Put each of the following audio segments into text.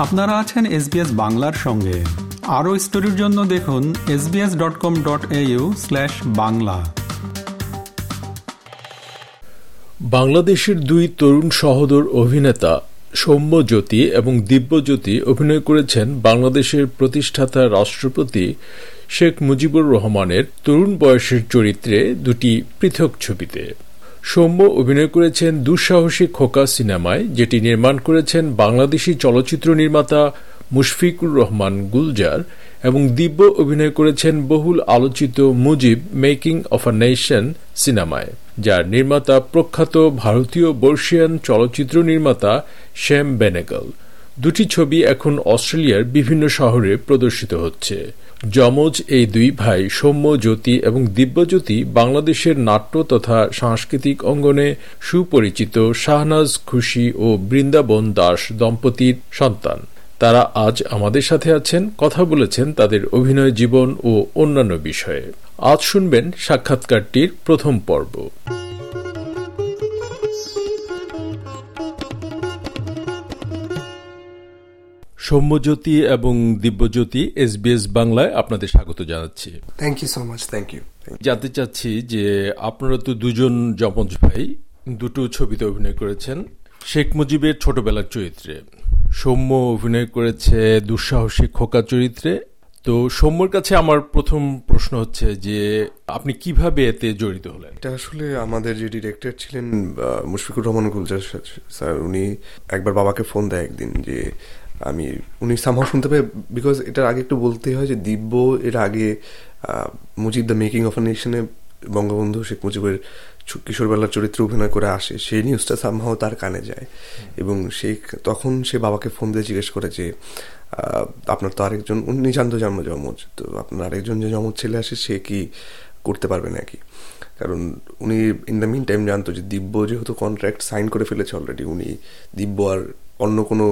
আপনারা আছেন এসবিএস বাংলার সঙ্গে। আরও স্টোরির জন্য দেখুন SBS dot com dot Bangla. বাংলাদেশের দুই তরুণ সহোদর অভিনেতা সৌম্যজ্যোতি এবং দিব্যজ্যোতি অভিনয় করেছেন বাংলাদেশের প্রতিষ্ঠাতা রাষ্ট্রপতি শেখ মুজিবুর রহমানের তরুণ বয়সের চরিত্রে দুটি পৃথক ছবিতে। সৌম্য অভিনয় করেছেন দুঃসাহসী খোকা সিনেমায়, যেটি নির্মাণ করেছেন বাংলাদেশি চলচ্চিত্র নির্মাতা মুশফিকুর রহমান গুলজার এবং দিব্য অভিনয় করেছেন বহুল আলোচিত Mujib making of a nation সিনেমায়, যার নির্মাতা প্রখ্যাত ভারতীয় বর্ষিয়ান চলচ্চিত্র নির্মাতা শ্যাম বেনেগল। দুটি ছবি এখন অস্ট্রেলিয়ার বিভিন্ন শহরে প্রদর্শিত হচ্ছে। যমজ, এই দুই ভাই, সৌম্য জ্যোতি এবং দিব্যজ্যোতি বাংলাদেশের নাট্য তথা সাংস্কৃতিক অঙ্গনে সুপরিচিত শাহনাজ খুশি ও বৃন্দাবন দাস দম্পতির সন্তান। তারা আজ আমাদের সাথে আছেন, কথা বলেছেন তাদের অভিনয় জীবন ও অন্যান্য বিষয়ে। আজ শুনবেন সাক্ষাৎকারটির প্রথম পর্ব। সৌম্যজ্যোতি এবং দিব্যজ্যোতি এস এসবিএস বাংলায় আপনাদের স্বাগত জানাচ্ছি। Thank you so much thank you জানতে চাচ্ছি যে আপনারা তো দুজন যমজ ভাই দুটো ছবিতে অভিনয় করেছেন। শেখ মুজিবের ছোটবেলার চরিত্রে। সৌম্য অভিনয় করেছে দুঃসাহসিক খোকা চরিত্রে। তো সৌম্যর কাছে আমার প্রথম প্রশ্ন হচ্ছে যে আপনি কীভাবে এতে জড়িত হলেন? এটা আসলে আমাদের যে ডিরেক্টর ছিলেন মুশফিকুর রহমান গুলজার স্যার উনি একবার বাবাকে ফোন দেয় একদিন যে আমি উনি সামহাও শুনতে পাই বিকজ এটার আগে একটু বলতেই হয় যে দিব্য এর আগে Mujib the making of a নেশনে Bangabandhu Sheikh মুজিবের কিশোরবেলার চরিত্রে অভিনয় করে আসে সেই নিউজটা সামহাও তার কানে যায়। এবং সে তখন সে বাবাকে ফোন দিয়ে জিজ্ঞেস করে যে আপনার তো আরেকজন, উনি জানতো জন্ম যমজ তো আপনার আরেকজন যে যমজ ছেলে আসে, সে কি করতে পারবে নাকি? কারণ উনি ইন দ্য মিন টাইম জানতো যে দিব্য যেহেতু কন্ট্রাক্ট সাইন করে ফেলেছে অলরেডি উনি দিব্য আর অন্য কোনো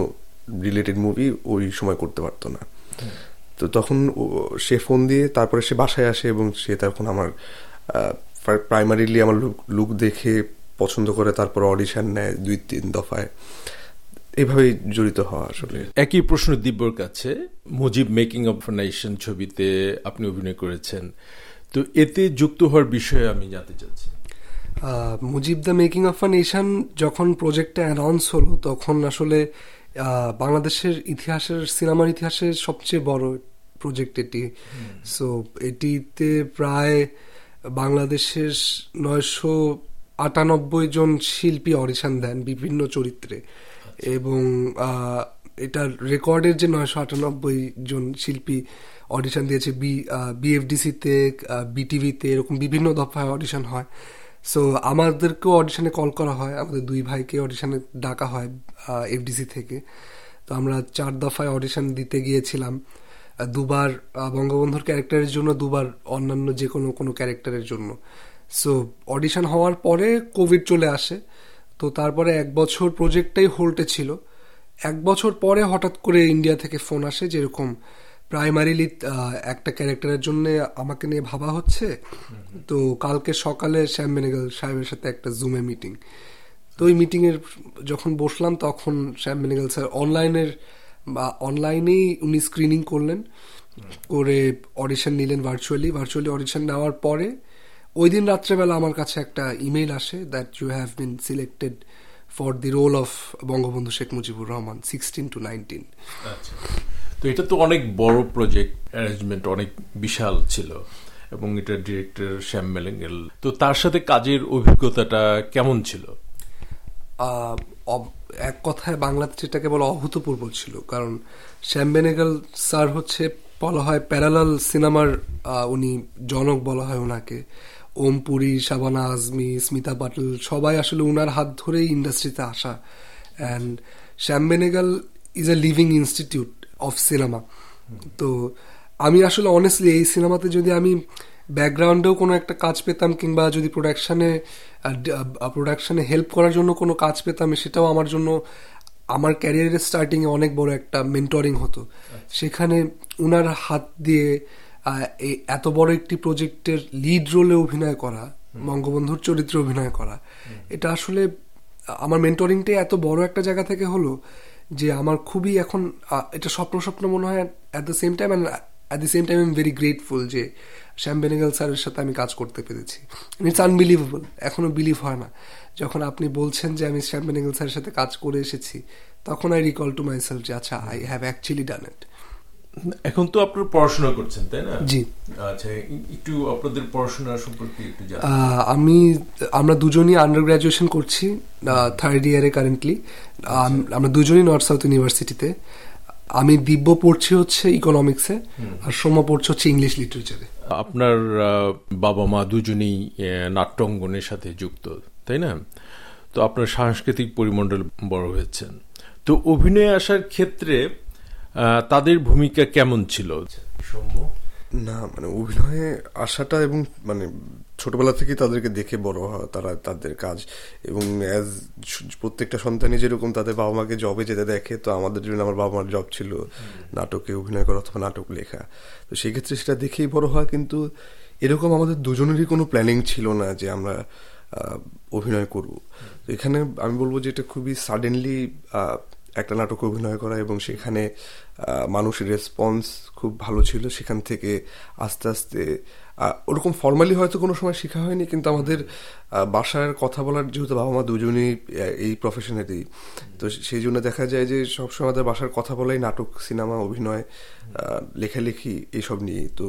রিলেটেড মুভি ওই সময় করতে পারতো না। তো তখন সে ফোন দিয়ে তারপরে সে বাসায় আসে এবং সে তখন আমার প্রাইমারিলি আমার লুক লুক দেখে পছন্দ করে তারপর অডিশন নেয় দুই তিন দফায়। এভাবেই জড়িত হওয়া আসলে। একই প্রশ্ন দিব্যর কাছে মুজিব মেকিং অফ নেশন ছবিতে আপনি অভিনয় করেছেন। তো এতে যুক্ত হওয়ার বিষয়ে আমি জানতে চাচ্ছি। Mujib the making of a nation যখন প্রজেক্টটা অ্যানাউন্স হলো তখন আসলে বাংলাদেশের ইতিহাসের সিনেমার ইতিহাসের সবচেয়ে বড় প্রজেক্ট এটি। সো এটিতে প্রায় বাংলাদেশের নয়শো আটানব্বই জন শিল্পী অডিশন দেন বিভিন্ন চরিত্রে। এবং এটার রেকর্ডের যে নয়শো আটানব্বই জন শিল্পী অডিশন দিয়েছে বি বিএফডিসিতে বিটিভিতে এরকম বিভিন্ন দফায় অডিশন হয়। সো আমাদেরকেও অডিশনে কল করা হয়। আমাদের দুই ভাইকে অডিশনে ডাকা হয় এফডিসি থেকে। তো আমরা চার দফায় অডিশন দিতে গিয়েছিলাম। দুবার বঙ্গবন্ধুর ক্যারেক্টারের জন্য, দুবার অন্যান্য যে কোনো কোনো ক্যারেক্টারের জন্য। সো অডিশন হওয়ার পরে কোভিড চলে আসে। তো তারপরে এক বছর প্রজেক্টটাই হোল্টে ছিল। এক বছর পরে হঠাৎ করে ইন্ডিয়া থেকে ফোন আসে, যেরকম প্রাইমারিলি একটা ক্যারেক্টারের জন্য আমাকে নিয়ে ভাবা হচ্ছে। তো কালকে সকালে শ্যাম বেনেগাল সাহেবের সাথে একটা জুমে মিটিং তো ওই মিটিংয়ের যখন বসলাম, তখন শ্যাম বেনেগাল স্যার অনলাইনের বা অনলাইনেই উনি স্ক্রিনিং করলেন। করে অডিশন নিলেন ভার্চুয়ালি ভার্চুয়ালি অডিশন নেওয়ার পরে ওই দিন রাত্রেবেলা আমার কাছে একটা ইমেইল আসে that you have been selected for the role of Bangabandhu Sheikh Mujibur Rahman sixteen to nineteen তো এটা তো অনেক বড় প্রজেক্ট অ্যারেঞ্জমেন্ট অনেক বিশাল ছিল এবং এটা ডিরেক্টর শ্যাম মেলেঙ্গেল তো তার সাথে কাজের অভিজ্ঞতাটা কেমন ছিল? এক কথায় বাংলাতে যেটাকে বলা অভূতপূর্ব ছিল। কারণ শ্যাম বেনেগাল স্যার হচ্ছে বলা হয় প্যারালাল সিনেমার উনি জনক বলা হয় ওনাকে ওম পুরী, শাবানা আজমি, স্মিতা পাটিল, সবাই আসলে উনার হাত ধরেই ইন্ডাস্ট্রিতে আসা। And Shyam Benegal is a living institute of cinema তো আমি আসলে অনেস্টলি এই সিনেমাতে যদি আমি ব্যাকগ্রাউন্ডেও কোনো একটা কাজ পেতাম কিংবা যদি প্রোডাকশানে প্রোডাকশানে হেল্প করার জন্য কোনো কাজ পেতাম, সেটাও আমার জন্য, আমার ক্যারিয়ারের স্টার্টিংয়ে অনেক বড় একটা মেন্টরিং হতো। সেখানে উনার হাত দিয়ে এত বড় একটি প্রজেক্টের লিড রোলে অভিনয় করা, বঙ্গবন্ধুর চরিত্রে অভিনয় করা, এটা আসলে আমার মেন্টরিংটাই এত বড় একটা জায়গা থেকে হলো যে আমার খুবই এখন এটা স্বপ্ন স্বপ্ন মনে হয় at the same time and at the same time am very grateful যে শ্যাম বেনেগাল স্যারের সাথে আমি কাজ করতে পেরেছি। ইটস আনবিলিভেবল এখনও বিলিভ হয় না। যখন আপনি বলছেন যে আমি শ্যাম বেনেগাল স্যারের সাথে কাজ করে এসেছি, তখন I recall to myself যে আচ্ছা I have actually done it এখন তো আপনার পড়াশোনা করছেন তাই না? জি। আচ্ছা একটু আপনাদের পড়াশোনা সম্পর্কে একটু আমি আমরা দুজনই আন্ডার গ্রাজুয়েশন করছি থার্ড ইয়ারে কারেন্টলি আমরা দুজনই নর্থ সাউথ ইউনিভার্সিটিতে আমি দিব্য পড়ছি হচ্ছে ইকোনমিক্সে আর সোমা পড়ছে হচ্ছে ইংলিশ লিটারেচারে আপনার বাবা মা দুজনেই নাট্যাঙ্গনের সাথে যুক্ত তাই না? তো আপনার সাংস্কৃতিক পরিমণ্ডল বড় হয়েছেন। তো অভিনয়ে আসার ক্ষেত্রে তাদের ভূমিকা কেমন ছিল? না মানে অভিনয়ে আসাটা এবং মানে ছোটবেলা থেকেই তাদেরকে দেখে বড় হওয়া তারা তাদের কাজ। এবং অ্যাজ প্রত্যেকটা সন্তানই যেরকম তাদের বাবা মাকে জবে যেতে দেখে, তো আমাদের জন্য আমার বাবা মার জব ছিল নাটকে অভিনয় করা অথবা নাটক লেখা। তো সেই ক্ষেত্রে সেটা দেখেই বড় হয় কিন্তু এরকম আমাদের দুজনেরই কোনো প্ল্যানিং ছিল না যে আমরা অভিনয় করব। এখানে আমি বলব যে এটা খুবই সাডেনলি একটা নাটকে অভিনয় করা এবং সেখানে মানুষের রেসপন্স খুব ভালো ছিল। সেখান থেকে আস্তে আস্তে ওরকম ফর্মালি হয়তো কোনো সময় শেখা হয়নি, কিন্তু আমাদের বাসার কথা বলার যেহেতু বাবা মা দুজনেই এই প্রফেশনেরই তো সেই জন্য দেখা যায় যে সবসময় আমাদের বাসার কথা বলাই, নাটক, সিনেমা, অভিনয় লেখালেখি এইসব নিয়ে তো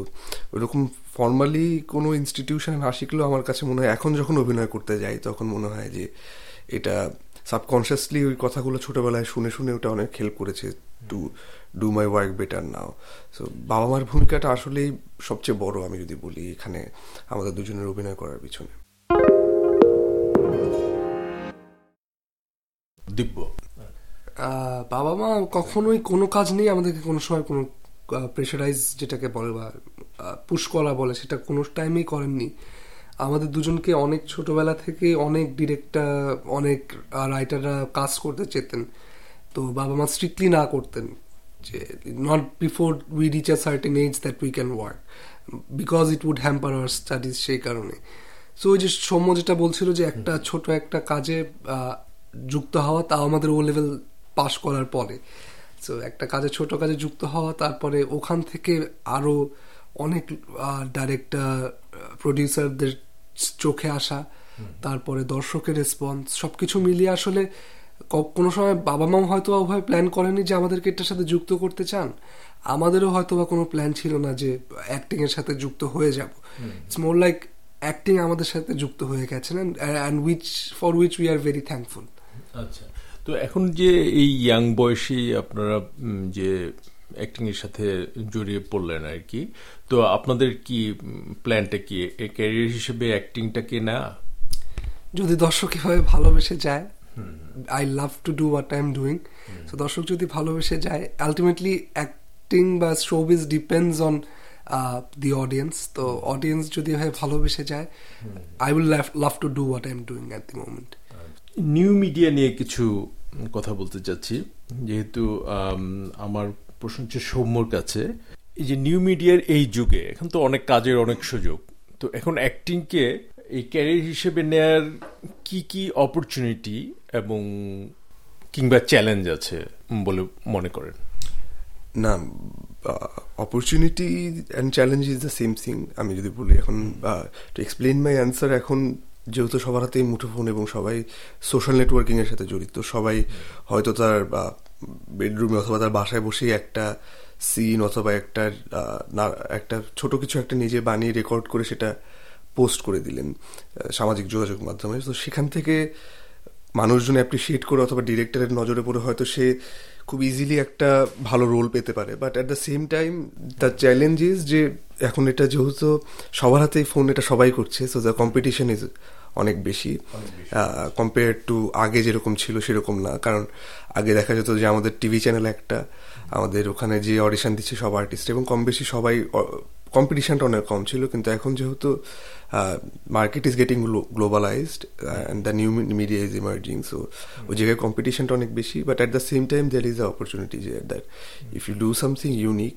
ওরকম ফর্মালি কোনো ইনস্টিটিউশনে না শিখলেও আমার কাছে মনে হয় এখন যখন অভিনয় করতে যাই, তখন মনে হয় যে এটা সাবকনসিয়াসলি ওই কথাগুলো ছোটবেলায় শুনে শুনে ওটা অনেক হেল্প করেছে to do my work better now so বাবা মার ভূমিকাটা আসলেই সবচেয়ে বড় আমি যদি বলি এখানে আমাদের দুজনের অভিনয় করার পিছনে। দিব্য। বাবা মা কখনোই কোনো কাজ নেই আমাদেরকে কোনো সময় কোনো প্রেশারাইজ যেটাকে বলে বা পুশ করা বলে সেটা কোনো টাইমেই করেননি। আমাদের দুজনকে অনেক ছোটবেলা থেকে অনেক ডিরেক্টর অনেক রাইটাররা কাজ করতে চেতেন। তো বাবা মা স্ট্রিক্টলি না করতেন যে not before we reach a certain age that we can work because it would hamper our studies সেই কারণে। সো ওই যে সৌম্য যেটা বলছিল যে একটা ছোট একটা কাজে যুক্ত হওয়া তা আমাদের ও লেভেল পাশ করার পরে। সো একটা কাজে ছোট কাজে যুক্ত হওয়া তারপরে ওখান থেকে আরও অনেক ডাইরেক্টর প্রডিউসারদের চোখে আসা তারপরে দর্শকের রেসপন্স সবকিছু মিলিয়ে আসলে কোনো সময় বাবা মাও হয়তো ওভাবে প্ল্যান করেনি যে আমাদেরকে এটার সাথে যুক্ত করতে চান। আমাদেরও হয়তো বা কোনো প্ল্যান ছিল না যে অ্যাক্টিং এর সাথে যুক্ত হয়ে যাব। ইটস মোর লাইক অ্যাক্টিং আমাদের সাথে যুক্ত হয়ে গেছেন and which for which we are very thankful আচ্ছা। তো এখন যে এই ইয়াং বয়সী আপনারা যে অ্যাক্টিং এর সাথে জড়িয়ে পড়লেন আর কি। তো আপনাদের কি প্ল্যানটা কি? ক্যারিয়ার হিসেবে অ্যাক্টিংটাকে না যদি দর্শক এভাবে ভালোবেসে যায় I love to do what I am doing তো দর্শক যদি ভালোবেসে যায় আলটিমেটলি অ্যাক্টিং বা showbiz depends on the audience তো অডিয়েন্স যদি এভাবে ভালোবেসে যায় I will love to do what I am doing at the moment new media নিয়ে কিছু কথা বলতে চাচ্ছি। যেহেতু আমার প্রশ্ন হচ্ছে সৌম্যর কাছে, এই যে নিউ মিডিয়ার এই যুগে, এখন তো অনেক কাজের অনেক সুযোগ, তো এখন অ্যাক্টিংকে এই ক্যারিয়ার হিসেবে নেয়ার কি কি অপরচুনিটি এবং কিংবা চ্যালেঞ্জ আছে বলে মনে করেন? না opportunity and challenge is the same thing আমি যদি বলি। এখন টু এক্সপ্লেন মাই অ্যান্সার এখন যেহেতু সবার হাতেই মুঠোফোন এবং সবাই সোশ্যাল নেটওয়ার্কিংয়ের সাথে জড়িত, সবাই হয়তো তার বেডরুমে অথবা তার বাসায় বসেই একটা সিন অথবা একটা একটা ছোট কিছু একটা নিজে বানিয়ে রেকর্ড করে সেটা পোস্ট করে দিলেন সামাজিক যোগাযোগ মাধ্যমে। তো সেখান থেকে মানুষজন অ্যাপ্রিসিয়েট করে অথবা ডিরেক্টরের নজরে পড়ে হয়তো সে খুব ইজিলি একটা ভালো রোল পেতে পারে। But at the same time the challenge is যে এখন এটা যেহেতু সবার হাতেই ফোন এটা সবাই করছে। সো দ্য কম্পিটিশন ইজ অনেক বেশি কম্পেয়ার টু আগে যেরকম ছিল সেরকম না। কারণ আগে দেখা যেত যে আমাদের টিভি চ্যানেল একটা আমাদের ওখানে যে অডিশন দিচ্ছে সব আর্টিস্ট এবং কম বেশি সবাই কম্পিটিশনটা অনেক কম ছিল। কিন্তু এখন যেহেতু market is getting globalised and the new media is emerging so ওই জায়গায় কম্পিটিশনটা অনেক বেশি। But at the same time there is the opportunity যে that if you do something unique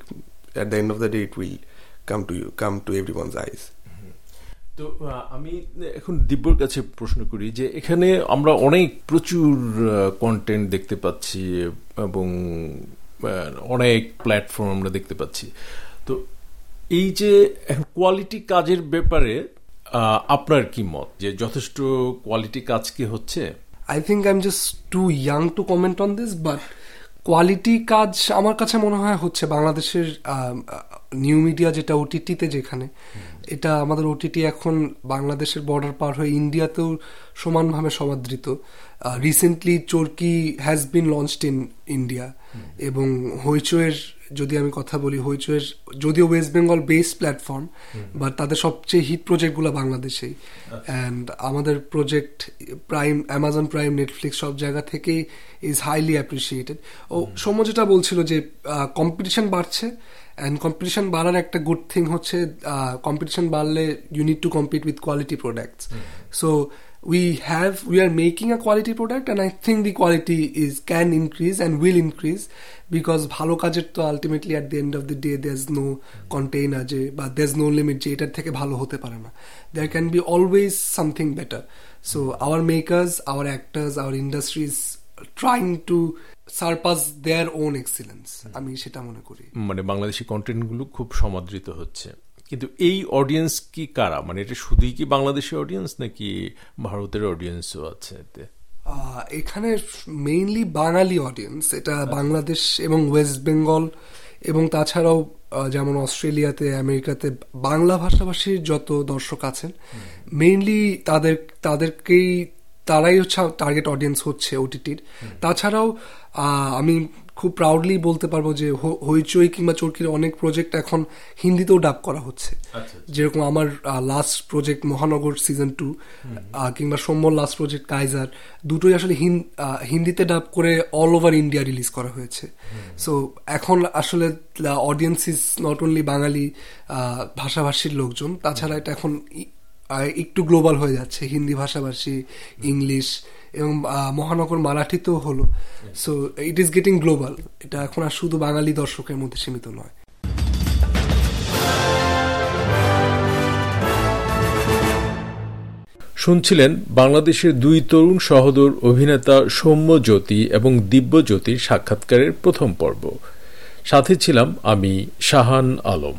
at the end of the day it will come to you come to everyone's eyes তো আমি এখন দিব্যর কাছে প্রশ্ন করি যে এখানে আমরা অনেক প্রচুর কন্টেন্ট দেখতে পাচ্ছি এবং অনেক প্ল্যাটফর্ম আমরা দেখতে পাচ্ছি। তো এই যে কোয়ালিটি কাজের ব্যাপারে আপনার কি মত যে যথেষ্ট কোয়ালিটি কাজ কি হচ্ছে? I think I am just too young to comment on this but quality কাজ আমার কাছে মনে হয় হচ্ছে বাংলাদেশের নিউ মিডিয়া যেটা ওটিটিতে যেখানে এটা আমাদের ওটিটি এখন বাংলাদেশের বর্ডার পার হয়ে ইন্ডিয়াতেও সমানভাবে সমাদৃত। Recently Chorki has been launched in India এবং হইচয়ের যদি আমি কথা বলি হইচয়ের যদিও west Bengal base platform but তাদের সবচেয়ে হিট প্রজেক্টগুলো বাংলাদেশেই। অ্যান্ড আমাদের project prime Amazon Prime Netflix সব জায়গা থেকেই ইজ হাইলি অ্যাপ্রিসিয়েটেড ও সৌম্য যেটা বলছিল যে কম্পিটিশন বাড়ছে অ্যান্ড কম্পিটিশন বাড়ার একটা গুড থিং হচ্ছে কম্পিটিশন বাড়লে you need to compete with quality products so we have we are making a quality product and I think the quality is can increase and will increase because ভালো কাজের তো ultimately at the end of the day there is no container যে বা দেয়ার is no limit যে এটার থেকে ভালো হতে পারে না। There can be always something better so our makers our actors our industries trying to surpass their own excellence আমি সেটা মনে করি। মানে বাংলাদেশি কন্টেন্টগুলো খুব সমাদৃত হচ্ছে। কিন্তু এই অডিয়েন্স কি কারা? মানে এটা শুধুই কি বাংলাদেশের অডিয়েন্স নাকি ভারতের অডিয়েন্সও আছে এতে? এখানে মেইনলি বাঙালি অডিয়েন্স এটা বাংলাদেশ এবং ওয়েস্ট বেঙ্গল এবং তাছাড়াও যেমন অস্ট্রেলিয়াতে আমেরিকাতে বাংলা ভাষাভাষীর যত দর্শক আছেন মেইনলি তাদের তাদেরকেই তারাই হচ্ছে টার্গেট অডিয়েন্স হচ্ছে ওটিটির তাছাড়াও আমি খুব প্রাউডলি বলতে পারব যে হইচই কিংবা চরকির অনেক প্রজেক্ট এখন হিন্দিতেও ডাব করা হচ্ছে। যেরকম আমার last project Mohanagar season two কিংবা সোমবার লাস্ট প্রজেক্ট কাইজার দুটোই আসলে হিন্দিতে ডাব করে অল ওভার ইন্ডিয়া রিলিজ করা হয়েছে। সো এখন আসলে audience is not only Bangali ভাষাভাষীর লোকজন তাছাড়া এটা এখন একটু গ্লোবাল হয়ে যাচ্ছে। হিন্দি ভাষাভাষী, ইংলিশ এবং মহানগর মারাঠিতেও হলো। So it is getting global এটা এখন আর শুধু বাঙালি দর্শকের মধ্যে সীমিত নয়। শুনছিলেন বাংলাদেশের দুই তরুণ সহদর অভিনেতা সৌম্য জ্যোতি এবং দিব্য জ্যোতির সাক্ষাৎকারের প্রথম পর্ব। সাথে ছিলাম আমি শাহান আলম।